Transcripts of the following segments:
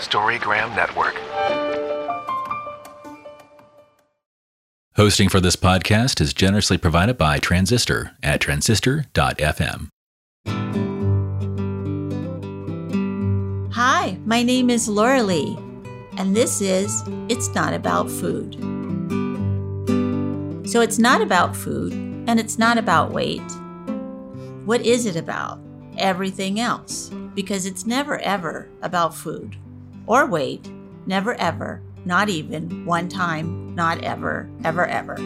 Storygram Network. Hosting for this podcast is generously provided by Transistor at transistor.fm. Hi, my name is Laura Lee, and this is It's Not About Food. So, it's not about food, and it's not about weight. What is it about? Everything else, because it's never ever about food or weight, never ever, not even one time, not ever, ever, ever.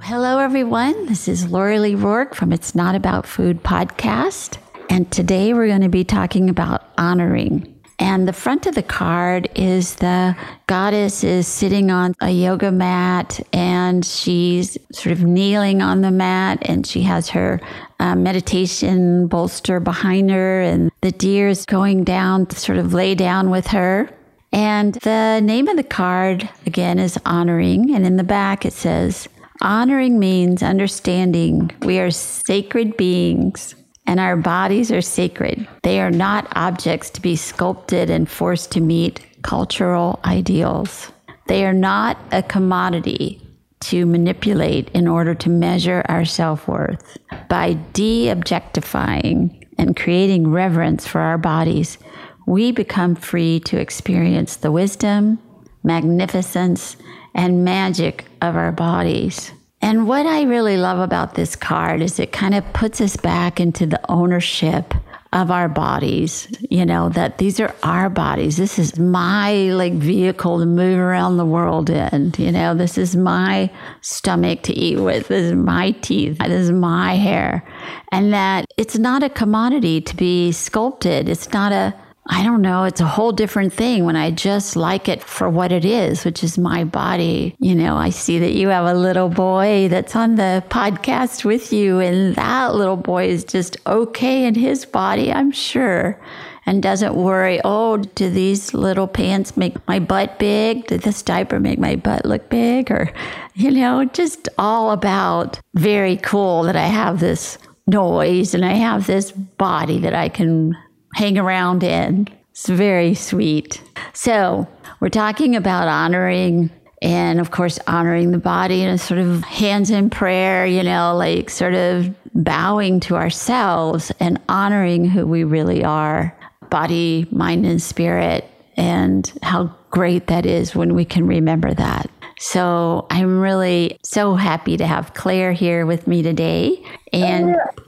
Hello, everyone. This is Lori Lee Rourke from It's Not About Food podcast. And today we're going to be talking about honoring. And the front of the card is the goddess is sitting on a yoga mat and she's sort of kneeling on the mat and she has her uh, meditation bolster behind her and the deer is going down to sort of lay down with her. And the name of the card again is honoring. And in the back it says, honoring means understanding we are sacred beings and our bodies are sacred. They are not objects to be sculpted and forced to meet cultural ideals. They are not a commodity to manipulate in order to measure our self worth. By de objectifying and creating reverence for our bodies, we become free to experience the wisdom, magnificence, and magic of our bodies. And what I really love about this card is it kind of puts us back into the ownership of our bodies, you know, that these are our bodies. This is my like vehicle to move around the world in, you know, this is my stomach to eat with. This is my teeth. This is my hair. And that it's not a commodity to be sculpted. It's not a I don't know. It's a whole different thing when I just like it for what it is, which is my body. You know, I see that you have a little boy that's on the podcast with you, and that little boy is just okay in his body, I'm sure, and doesn't worry, oh, do these little pants make my butt big? Did this diaper make my butt look big? Or, you know, just all about very cool that I have this noise and I have this body that I can hang around in. It's very sweet. So, we're talking about honoring and, of course, honoring the body and sort of hands in prayer, you know, like sort of bowing to ourselves and honoring who we really are body, mind, and spirit, and how great that is when we can remember that. So, I'm really so happy to have Claire here with me today. And oh,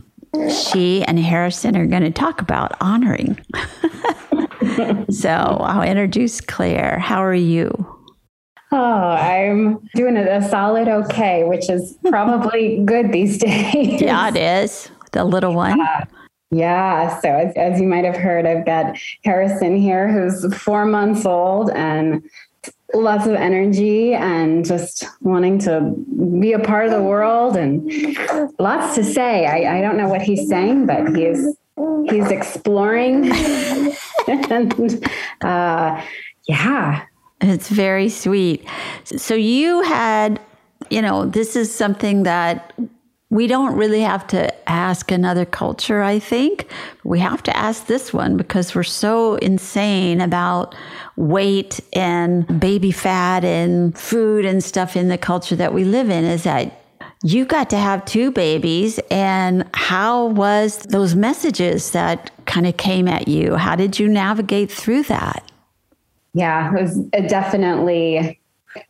she and Harrison are going to talk about honoring. so I'll introduce Claire. How are you? Oh, I'm doing a solid okay, which is probably good these days. Yeah, it is. The little one. Uh, yeah. So, as, as you might have heard, I've got Harrison here who's four months old and lots of energy and just wanting to be a part of the world and lots to say. I, I don't know what he's saying, but he's he's exploring and uh, yeah. It's very sweet. So you had, you know, this is something that we don't really have to ask another culture, I think. We have to ask this one because we're so insane about weight and baby fat and food and stuff in the culture that we live in is that you got to have two babies. And how was those messages that kind of came at you? How did you navigate through that? Yeah it was definitely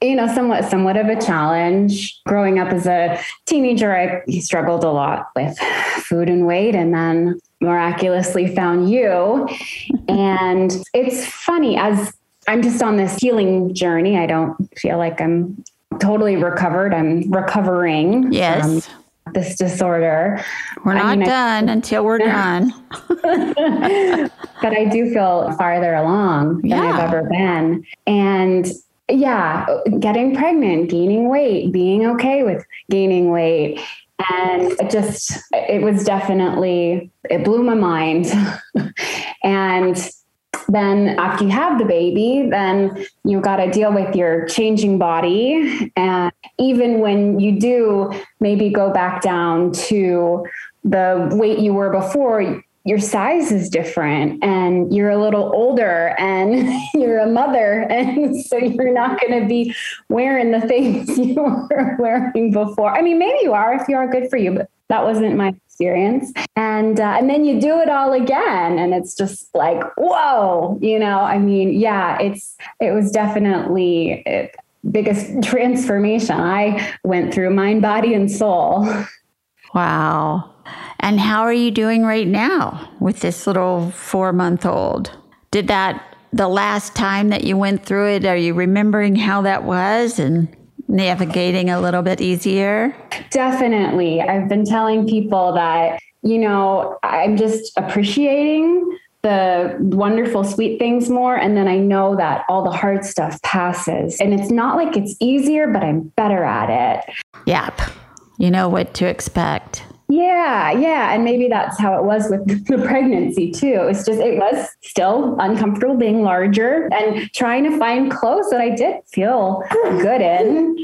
you know somewhat somewhat of a challenge. Growing up as a teenager i struggled a lot with food and weight and then miraculously found you. And it's funny as i'm just on this healing journey i don't feel like i'm totally recovered. I'm recovering yes. this disorder. We're not I mean, done I, until we're done. But i do feel farther along than yeah. i've ever been. And yeah, getting pregnant, gaining weight, being okay with gaining weight. And it just, it was definitely, it blew my mind. and then after you have the baby, then you've got to deal with your changing body. And even when you do maybe go back down to the weight you were before, your size is different and you're a little older and you're a mother. And so you're not going to be wearing the things you were wearing before. I mean, maybe you are if you are good for you, but that wasn't my experience. And, uh, and then you do it all again. And it's just like, whoa, you know, I mean, yeah, it's, it was definitely it, biggest transformation I went through mind, body, and soul. Wow. And how are you doing right now with this little four month old? Did that the last time that you went through it, are you remembering how that was and navigating a little bit easier? Definitely. I've been telling people that, you know, I'm just appreciating the wonderful, sweet things more. And then I know that all the hard stuff passes. And it's not like it's easier, but I'm better at it. Yep. You know what to expect. Yeah, yeah. And maybe that's how it was with the pregnancy too. It was just, it was still uncomfortable being larger and trying to find clothes that I did feel good in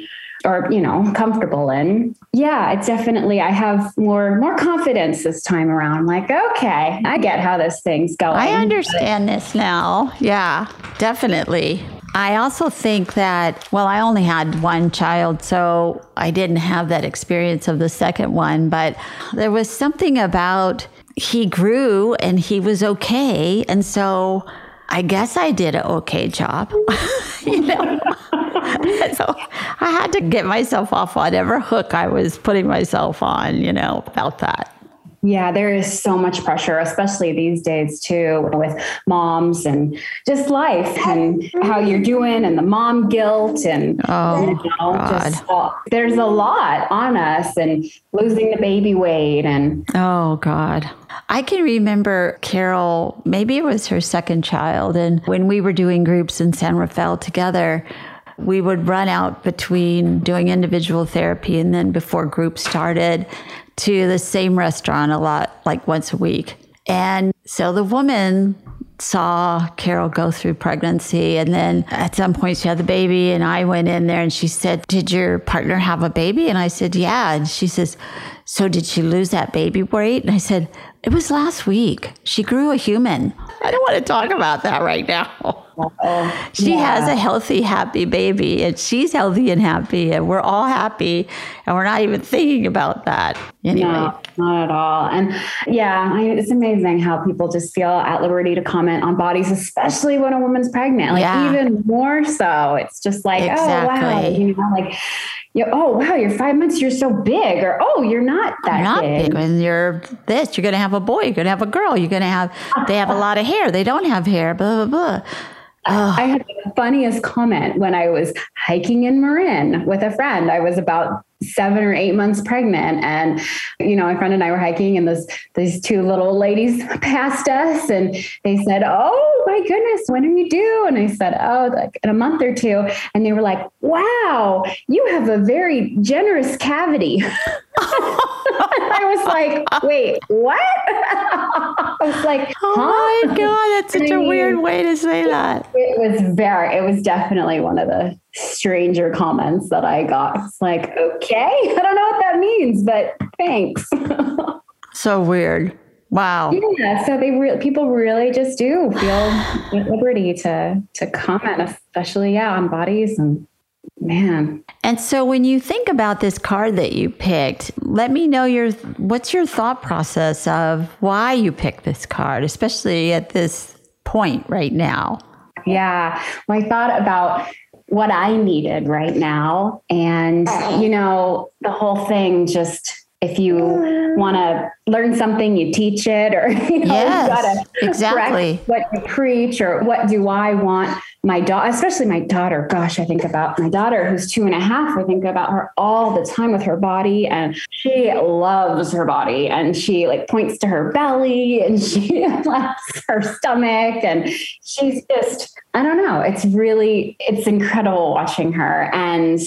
or you know comfortable in yeah it's definitely i have more more confidence this time around I'm like okay i get how this thing's going i understand this now yeah definitely I also think that, well, I only had one child, so I didn't have that experience of the second one, but there was something about he grew and he was okay. And so I guess I did an okay job, you know. so I had to get myself off whatever hook I was putting myself on, you know, about that. Yeah, there is so much pressure, especially these days too, with moms and just life and how you're mm-hmm. doing and the mom guilt and oh, you know, just there's a lot on us and losing the baby weight and oh God. I can remember Carol, maybe it was her second child, and when we were doing groups in San Rafael together, we would run out between doing individual therapy and then before group started to the same restaurant a lot, like once a week. And so the woman saw Carol go through pregnancy. And then at some point she had the baby, and I went in there and she said, Did your partner have a baby? And I said, Yeah. And she says, So did she lose that baby weight? And I said, It was last week. She grew a human. I don't want to talk about that right now. She yeah. has a healthy, happy baby, and she's healthy and happy, and we're all happy, and we're not even thinking about that anyway. No, not at all. And yeah, I mean, it's amazing how people just feel at liberty to comment on bodies, especially when a woman's pregnant. Like yeah. even more so, it's just like, exactly. oh wow, you know, like you oh wow, you're five months, you're so big, or oh, you're not that you're not big. big. When you're this, you're gonna have a boy, you're gonna have a girl, you're gonna have they have a lot of hair, they don't have hair, blah blah blah. I had the funniest comment when I was hiking in Marin with a friend. I was about seven or eight months pregnant. And, you know, my friend and I were hiking and those these two little ladies passed us and they said, Oh my goodness, when are you due? And I said, Oh, like in a month or two. And they were like, Wow, you have a very generous cavity. I was like, wait, what? I was like, huh? oh my God, that's such a weird way to say that. It was very, it was definitely one of the stranger comments that I got. It's like, okay, I don't know what that means, but thanks. so weird. Wow. Yeah. So they re- people really just do feel at liberty to to comment, especially yeah on bodies and man. And so when you think about this card that you picked, let me know your what's your thought process of why you picked this card, especially at this point right now. Yeah. Well, I thought about what I needed right now. And, you know, the whole thing just, if you want to learn something, you teach it, or, you know, yes, you exactly what you preach, or what do I want my daughter, especially my daughter. Gosh, I think about my daughter who's two and a half. I think about her all the time with her body, and she loves her body, and she like points to her belly, and she loves her stomach, and she's just I don't know. It's really, it's incredible watching her. And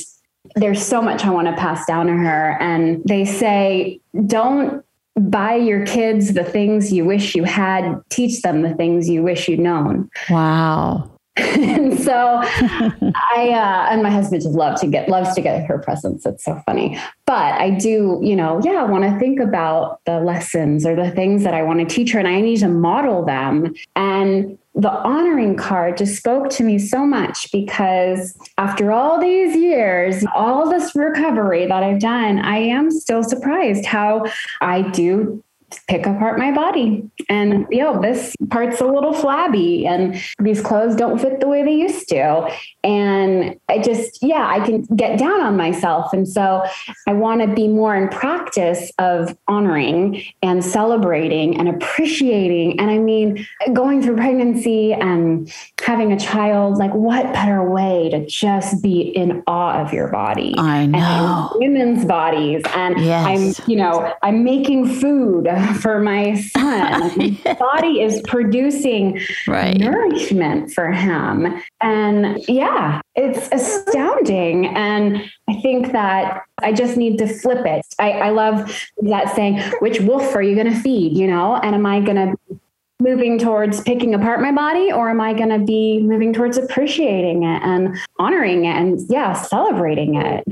there's so much I want to pass down to her. And they say, don't buy your kids the things you wish you had, teach them the things you wish you'd known. Wow. and so I uh, and my husband just loves to get loves to get her presents. It's so funny. But I do, you know, yeah, I want to think about the lessons or the things that I want to teach her, and I need to model them. And the honoring card just spoke to me so much because after all these years, all this recovery that I've done, I am still surprised how I do pick apart my body. And you know this part's a little flabby and these clothes don't fit the way they used to. And i just yeah i can get down on myself. And so i want to be more in practice of honoring and celebrating and appreciating. And i mean going through pregnancy and having a child like what better way to just be in awe of your body i know. and women's bodies? And yes. i'm you know i'm making food for my son. my body is producing right. nourishment for him. And yeah, it's astounding. And I think that I just need to flip it. I, I love that saying, which wolf are you going to feed? You know, and am I going to be moving towards picking apart my body or am I going to be moving towards appreciating it and honoring it and yeah, celebrating it?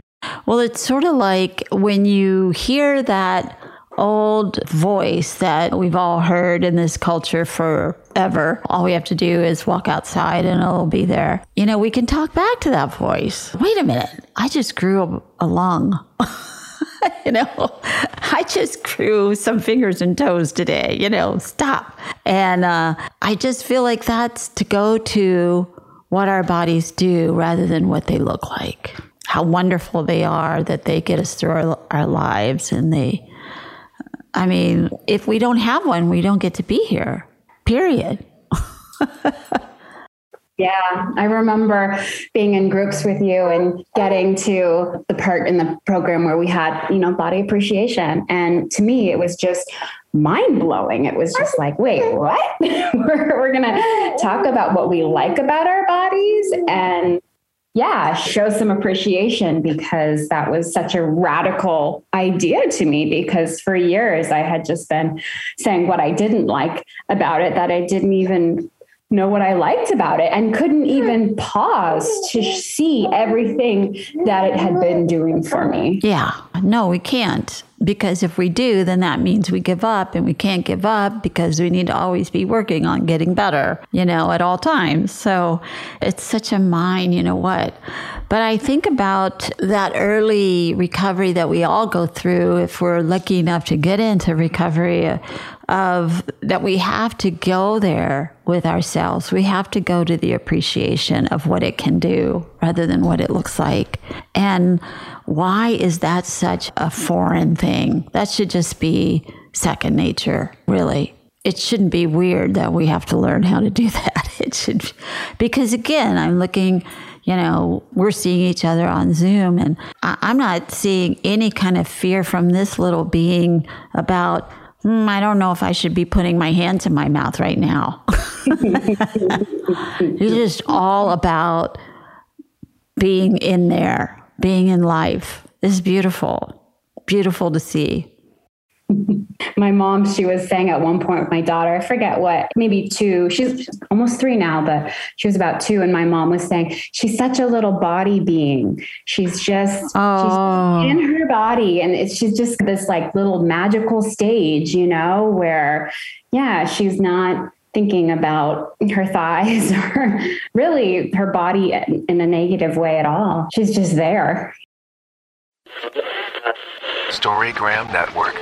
Well, it's sort of like when you hear that old voice that we've all heard in this culture forever. All we have to do is walk outside and it'll be there. You know, we can talk back to that voice. Wait a minute, I just grew a lung. you know, I just grew some fingers and toes today, you know, stop. And uh, I just feel like that's to go to what our bodies do rather than what they look like. How wonderful they are that they get us through our, our lives and they I mean, if we don't have one, we don't get to be here, period. yeah, I remember being in groups with you and getting to the part in the program where we had, you know, body appreciation. And to me, it was just mind blowing. It was just like, wait, what? we're we're going to talk about what we like about our bodies and yeah, show some appreciation because that was such a radical idea to me. Because for years I had just been saying what I didn't like about it, that I didn't even know what I liked about it and couldn't even pause to see everything that it had been doing for me. Yeah, no, we can't. Because if we do, then that means we give up and we can't give up because we need to always be working on getting better, you know, at all times. So it's such a mine, you know what? But I think about that early recovery that we all go through if we're lucky enough to get into recovery of that we have to go there with ourselves. We have to go to the appreciation of what it can do rather than what it looks like. And why is that such a foreign thing? That should just be second nature, really. It shouldn't be weird that we have to learn how to do that. It should, because again, I'm looking, you know, we're seeing each other on Zoom, and I'm not seeing any kind of fear from this little being about mm, I don't know if I should be putting my hands in my mouth right now. it's just all about being in there, being in life. It's beautiful, beautiful to see. My mom, she was saying at one point with my daughter, I forget what, maybe two, she's almost three now, but she was about two. And my mom was saying, she's such a little body being. She's just oh. she's in her body. And it's, she's just this like little magical stage, you know, where, yeah, she's not thinking about her thighs or really her body in a negative way at all. She's just there. Storygram Network.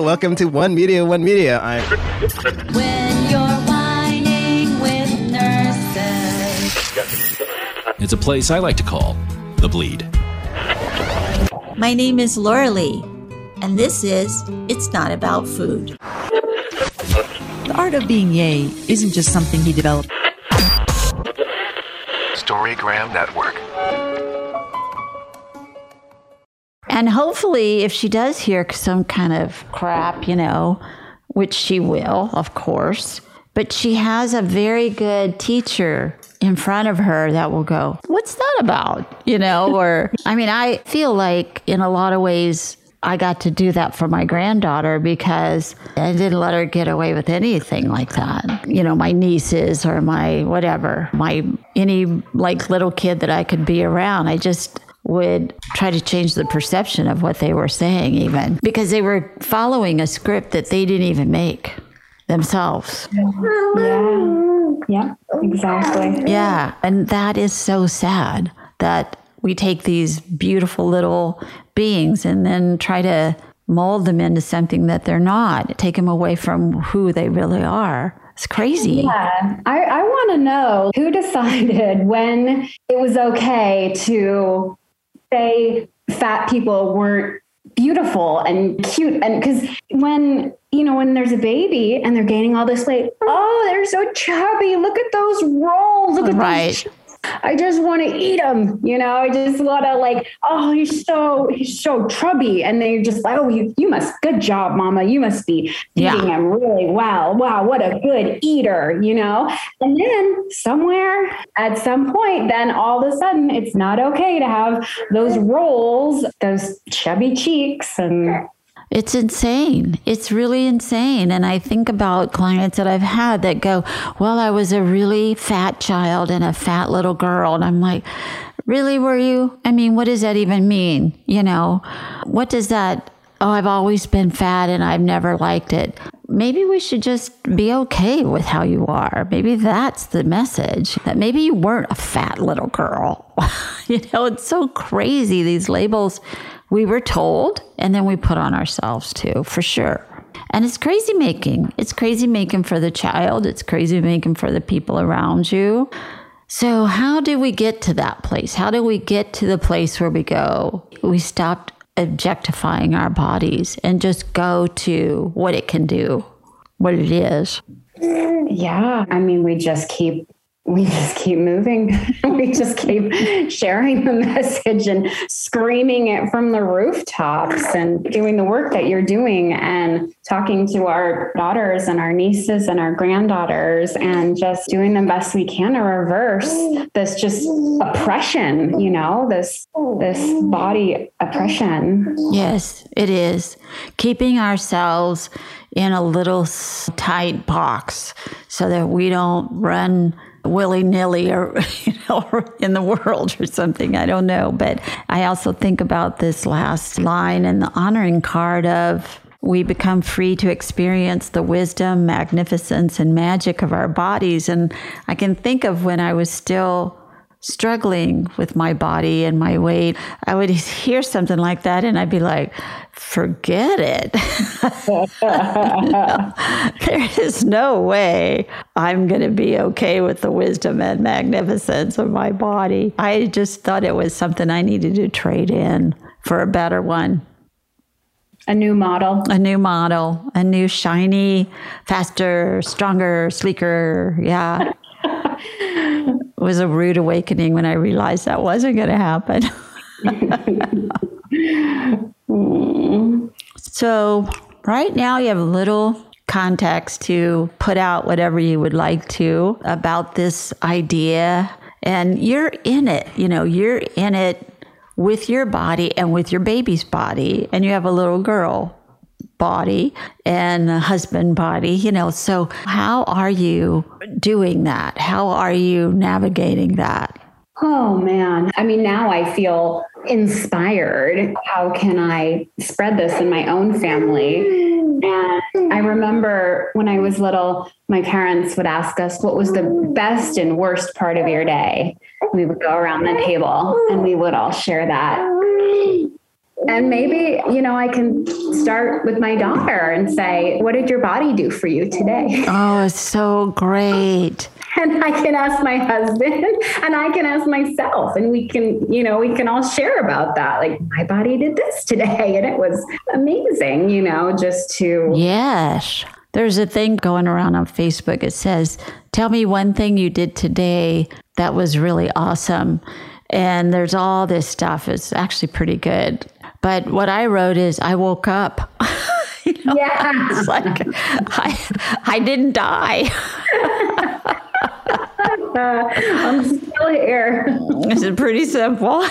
Welcome to One Media, One Media. I'm. When you're whining with nurses. It's a place I like to call The Bleed. My name is Laura Lee, and this is It's Not About Food. The art of being yay isn't just something he developed. Storygram Network. And hopefully, if she does hear some kind of crap, you know, which she will, of course, but she has a very good teacher in front of her that will go, What's that about? You know, or I mean, I feel like in a lot of ways, I got to do that for my granddaughter because I didn't let her get away with anything like that. You know, my nieces or my whatever, my any like little kid that I could be around. I just would try to change the perception of what they were saying, even because they were following a script that they didn't even make themselves. Yeah. Yeah, exactly. Yeah. And that is so sad that we take these beautiful little beings and then try to mold them into something that they're not, take them away from who they really are. It's crazy. Yeah. I, I want to know who decided when it was okay to say fat people weren't beautiful and cute. And because when, you know, when there's a baby and they're gaining all this weight, oh, they're so chubby. Look at those rolls. Look at Right. those I just want to eat him, you know. I just want to like, oh, he's so he's so chubby, and they're just like, oh, you you must, good job, mama. You must be feeding Yeah. him really well. Wow, what a good eater, you know. And then somewhere at some point, then all of a sudden, it's not okay to have those rolls, those chubby cheeks, and It's insane. It's really insane. And I think about clients that I've had that go, Well, I was a really fat child and a fat little girl. And I'm like, Really, were you? I mean, what does that even mean? You know, what does that? Oh, I've always been fat and I've never liked it. Maybe we should just be okay with how you are. Maybe that's the message that maybe you weren't a fat little girl. you know, it's so crazy, these labels we were told and then we put on ourselves too, for sure. And it's crazy making. It's crazy making for the child, it's crazy making for the people around you. So, how do we get to that place? How do we get to the place where we go? We stopped objectifying our bodies and just go to what it can do, what it is. Yeah. I mean, we just keep we just keep moving. we just keep sharing the message and screaming it from the rooftops and doing the work that you're doing and talking to our daughters and our nieces and our granddaughters and just doing the best we can to reverse this just oppression, you know, this this body oppression. Yes, it is. Keeping ourselves in a little tight box so that we don't run willy nilly or, you know, in the world or something. I don't know. But I also think about this last line in the honoring card of, we become free to experience the wisdom, magnificence, and magic of our bodies. And I can think of when I was still struggling with my body and my weight, I would hear something like that and I'd be like, forget it. there is no way I'm going to be okay with the wisdom and magnificence of my body. I just thought it was something I needed to trade in for a better one. A new model. A new model, a new shiny, faster, stronger, sleeker. Yeah. Was a rude awakening when I realized that wasn't going to happen. so, right now, you have a little context to put out whatever you would like to about this idea. And you're in it, you know, you're in it with your body and with your baby's body. And you have a little girl body and husband body, you know. So, how are you doing that? How are you navigating that? Oh man. I mean, now I feel inspired. How can I spread this in my own family? And I remember when I was little, my parents would ask us what was the best and worst part of your day. We would go around the table and we would all share that. And maybe, you know, I can start with my daughter and say, What did your body do for you today? Oh, it's so great. and I can ask my husband and I can ask myself and we can, you know, we can all share about that. Like my body did this today and it was amazing, you know, just to Yes. There's a thing going around on Facebook. It says, Tell me one thing you did today that was really awesome. And there's all this stuff. It's actually pretty good. But what I wrote is, I woke up. You know, Yeah. It's like, I, I didn't die. uh, I'm still here. It's pretty simple.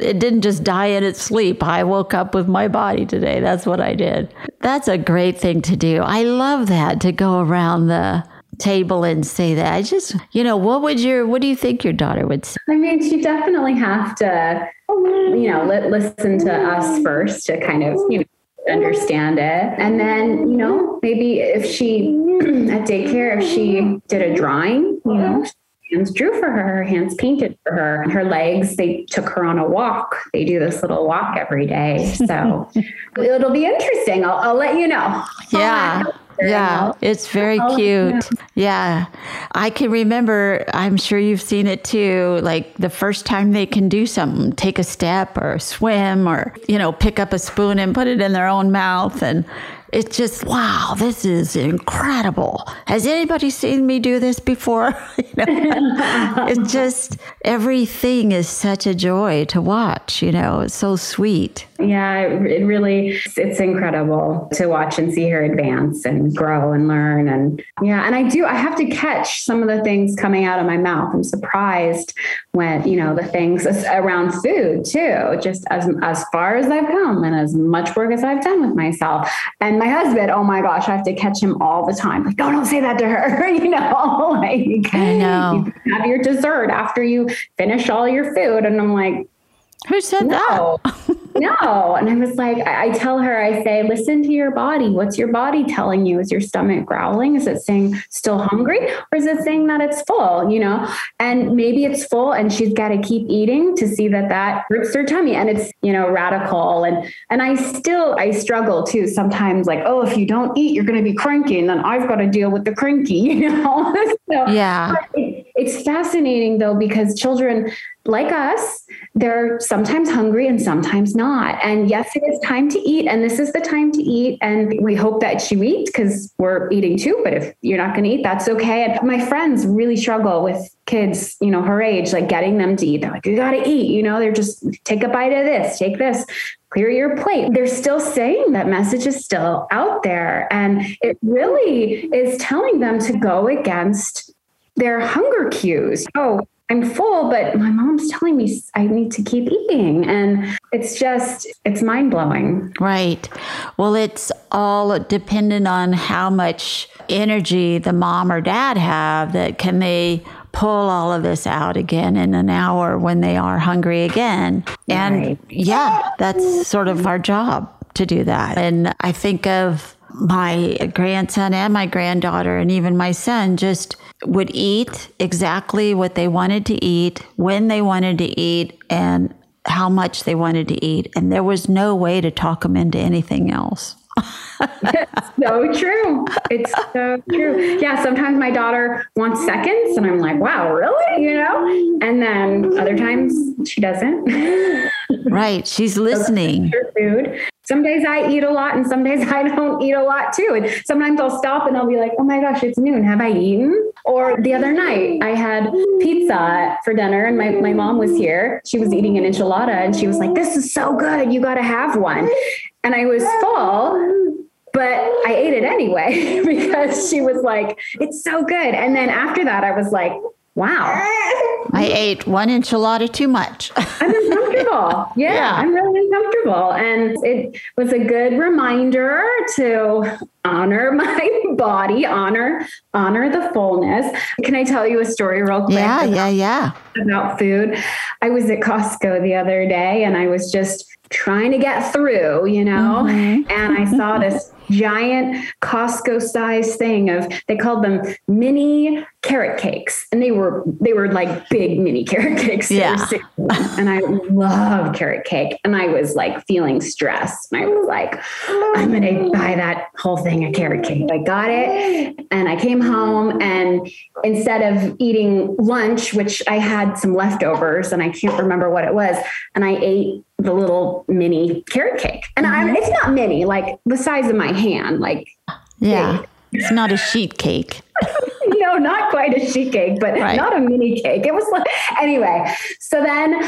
it didn't just die in its sleep. I woke up with my body today. That's what I did. That's a great thing to do. I love that to go around the table and say that. I just, you know, what would your, what do you think your daughter would say? I mean, she definitely have to, you know, li- listen to us first to kind of, you know, understand it. And then, you know, maybe if she at daycare, if she did a drawing, you know, hands drew for her, her hands painted for her, her legs, they took her on a walk. They do this little walk every day. So it'll be interesting. I'll, I'll let you know. Yeah. Yeah, it's very Oh, cute. Yeah. I can remember, I'm sure you've seen it too, like the first time they can do something, take a step or swim or, you know, pick up a spoon and put it in their own mouth. And it's just, wow, this is incredible. Has anybody seen me do this before? You know, it's just, everything is such a joy to watch, you know, it's so sweet. Yeah, it it really it's incredible to watch and see her advance and grow and learn and yeah, and I do I have to catch some of the things coming out of my mouth. I'm surprised when, you know, the things around food too, just as as far as I've come and as much work as I've done with myself. And my husband, oh my gosh, I have to catch him all the time. Like, don't don't say that to her, you know, like I know. you have your dessert after you finish all your food and I'm like Who said that? no, no. And I was like, I, I tell her, I say, listen to your body. What's your body telling you? Is your stomach growling? Is it saying still hungry? Or is it saying that it's full, you know? And maybe it's full and she's got to keep eating to see that that hurts her tummy. And it's, you know, radical. And, and I still, I struggle too sometimes like, oh, if you don't eat, you're going to be cranky. And then I've got to deal with the cranky, you know? so, Yeah. it- it's fascinating though, because children like us, they're sometimes hungry and sometimes not. And yes, it is time to eat, and this is the time to eat. And we hope that you eat because we're eating too. But if you're not going to eat, that's okay. And my friends really struggle with kids, you know, her age, like getting them to eat. They're like, you got to eat, you know, they're just take a bite of this, take this. Clear your plate. They're still saying that message is still out there. And it really is telling them to go against their hunger cues. Oh, I'm full, but my mom's telling me I need to keep eating. And it's just, it's mind blowing. Right. Well, it's all dependent on how much energy the mom or dad have that can they pull all of this out again in an hour when they are hungry again. And Right. yeah, that's sort of our job to do that. And I think of my grandson and my granddaughter and even my son just would eat exactly what they wanted to eat, when they wanted to eat, and how much they wanted to eat. And there was no way to talk them into anything else. So true. It's so true. Yeah. Sometimes my daughter wants seconds, and I'm like, wow, really? You know? And then other times she doesn't. Right. She's listening. her food. Some days I eat a lot and some days I don't eat a lot too. And sometimes I'll stop and I'll be like, oh my gosh, it's noon. Have I eaten? Or the other night I had pizza for dinner and my, my mom was here. She was eating an enchilada and she was like, this is so good. You got to have one. And I was full, but I ate it anyway because she was like, it's so good. And then after that, I was like, wow, I ate one enchilada too much. I'm uncomfortable. Yeah, Yeah. I'm really uncomfortable. And it was a good reminder to honor my body, honor, honor the fullness. Can I tell you a story real quick? yeah, yeah, yeah. about food. I was at Costco the other day and I was just trying to get through, you know, mm-hmm. and I saw this giant Costco size thing of they called them mini carrot cakes. And they were they were like big mini carrot cakes. Yeah. six of them. and I love carrot cake. And I was like feeling stressed. And I was like I'm to buy that whole thing of carrot cake. I got it. And I came home. And instead of eating lunch which I had some leftovers and I can't remember what it was and I ate the little mini carrot cake and I mm-hmm. it's not mini like the size of my hand like Yeah. It's not a sheet cake. no, not quite a sheet cake, but Right. not a mini cake. It was like, anyway. So then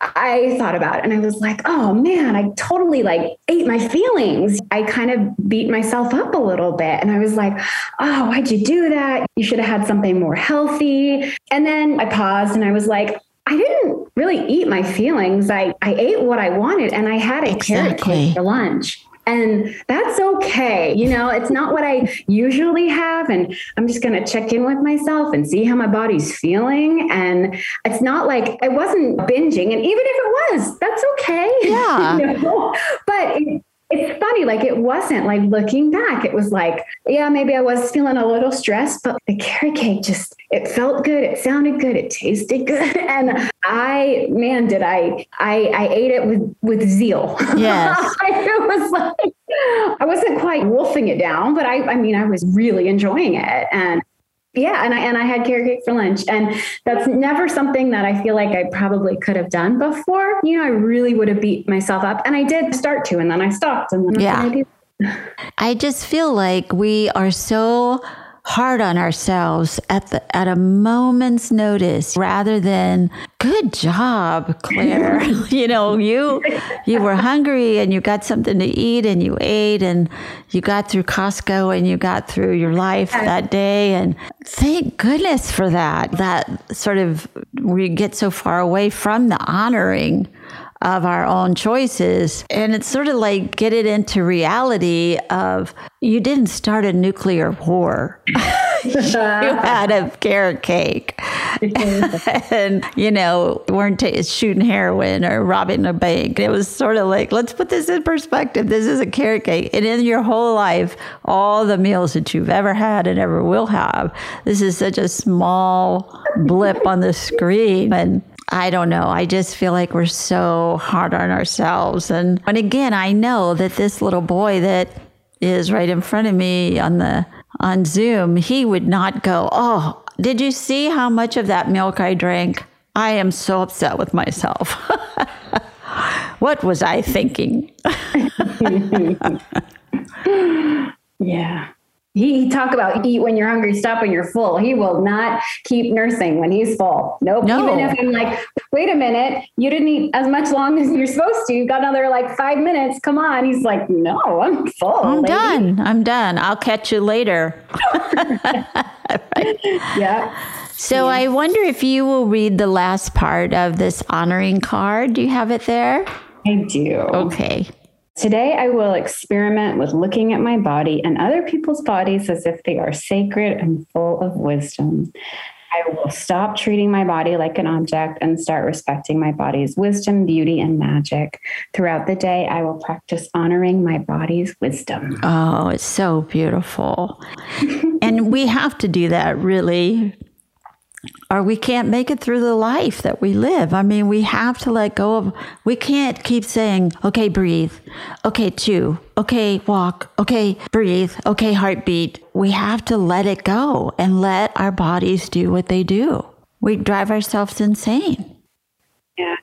I thought about it and I was like, oh man, I totally like ate my feelings. I kind of beat myself up a little bit. And I was like, oh, why'd you do that? You should have had something more healthy. And then I paused and I was like, I didn't really eat my feelings. I, I ate what I wanted and I had a carrot cake for lunch. And that's okay. You know, it's not what I usually have. And I'm just going to check in with myself and see how my body's feeling. And it's not like I wasn't binging. And even if it was, that's okay. Yeah. You know? But it, it's funny, like it wasn't like looking back, it was like, yeah, maybe I was feeling a little stressed, but the carrot cake just, it felt good. It sounded good. It tasted good. And I, man, did I, I, I ate it with, with zeal. Yes. it was like, I wasn't quite wolfing it down, but I, I mean, I was really enjoying it. And yeah, and I and I had carrot cake for lunch, and that's never something that I feel like I probably could have done before. You know, I really would have beat myself up, and I did start to, and then I stopped, and then Yeah. I. I just feel like we are so hard on ourselves at the at a moment's notice rather than good job claire. You know you you were hungry and you got something to eat and you ate and you got through costco and you got through your life that day. And thank goodness for that that sort of we get so far away from the honoring of our own choices. And it's sort of like get it into reality of you didn't start a nuclear war. you had a carrot cake. and, you know, weren't ta shooting heroin or robbing a bank. It was sort of like, let's put this in perspective. This is a carrot cake. And in your whole life, all the meals that you've ever had and ever will have, this is such a small blip on the screen. And I don't know. I just feel like we're so hard on ourselves. And, and again, I know that this little boy that is right in front of me on the on Zoom, he would not go, "Oh, did you see how much of that milk I drank? I am so upset with myself." what was I thinking? Yeah. He, he talk about eat when you're hungry, stop when you're full. He will not keep nursing when he's full. Nope. No. Even if I'm like, wait a minute, you didn't eat as much long as you're supposed to. You got another like five minutes. Come on. He's like, no, I'm full. I'm lady." done. I'm done. I'll catch you later. right. Yeah. So I wonder if you will read the last part of this honoring card. Do you have it there? I do. Okay. Today, I will experiment with looking at my body and other people's bodies as if they are sacred and full of wisdom. I will stop treating my body like an object and start respecting my body's wisdom, beauty, and magic. Throughout the day, I will practice honoring my body's wisdom. Oh, it's so beautiful. and we have to do that really, or we can't make it through the life that we live. I mean, we have to let go of, we can't keep saying, okay, breathe, okay, chew, okay, walk, okay, breathe, okay, heartbeat. We have to let it go and let our bodies do what they do. We drive ourselves insane. Yeah.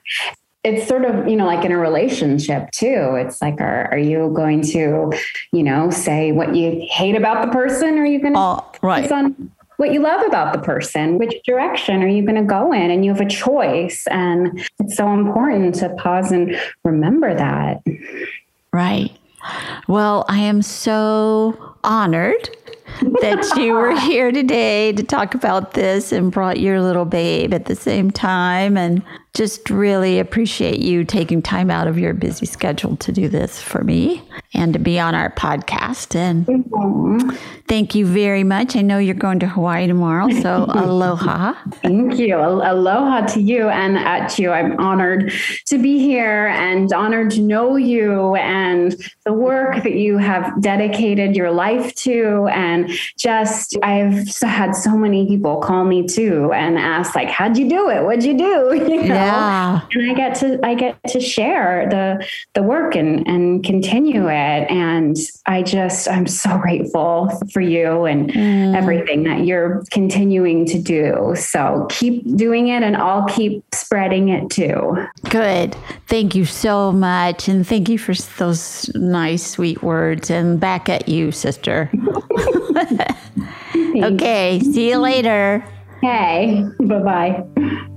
It's sort of, you know, like in a relationship too. It's like, are, are you going to, you know, say what you hate about the person? Or are you going to Oh, right. on what you love about the person? Which direction are you going to go in? And you have a choice. And it's so important to pause and remember that. Right. Well, I am so honored that you were here today to talk about this and brought your little babe at the same time. And just really appreciate you taking time out of your busy schedule to do this for me and to be on our podcast. And mm-hmm. thank you very much. I know you're going to Hawaii tomorrow, so aloha. Thank you. Aloha to you and at you. I'm honored to be here and honored to know you and the work that you have dedicated your life to. And just, I've had so many people call me too and ask, like, how'd you do it? What'd you do? You know? Yeah. And I get to, I get to share the, the work and, and continue it. And I just, I'm so grateful for you and mm. everything that you're continuing to do. So keep doing it and I'll keep spreading it too. Good. Thank you so much. And thank you for those nice, sweet words. And back at you, sister. okay. See you later. Hey, bye bye.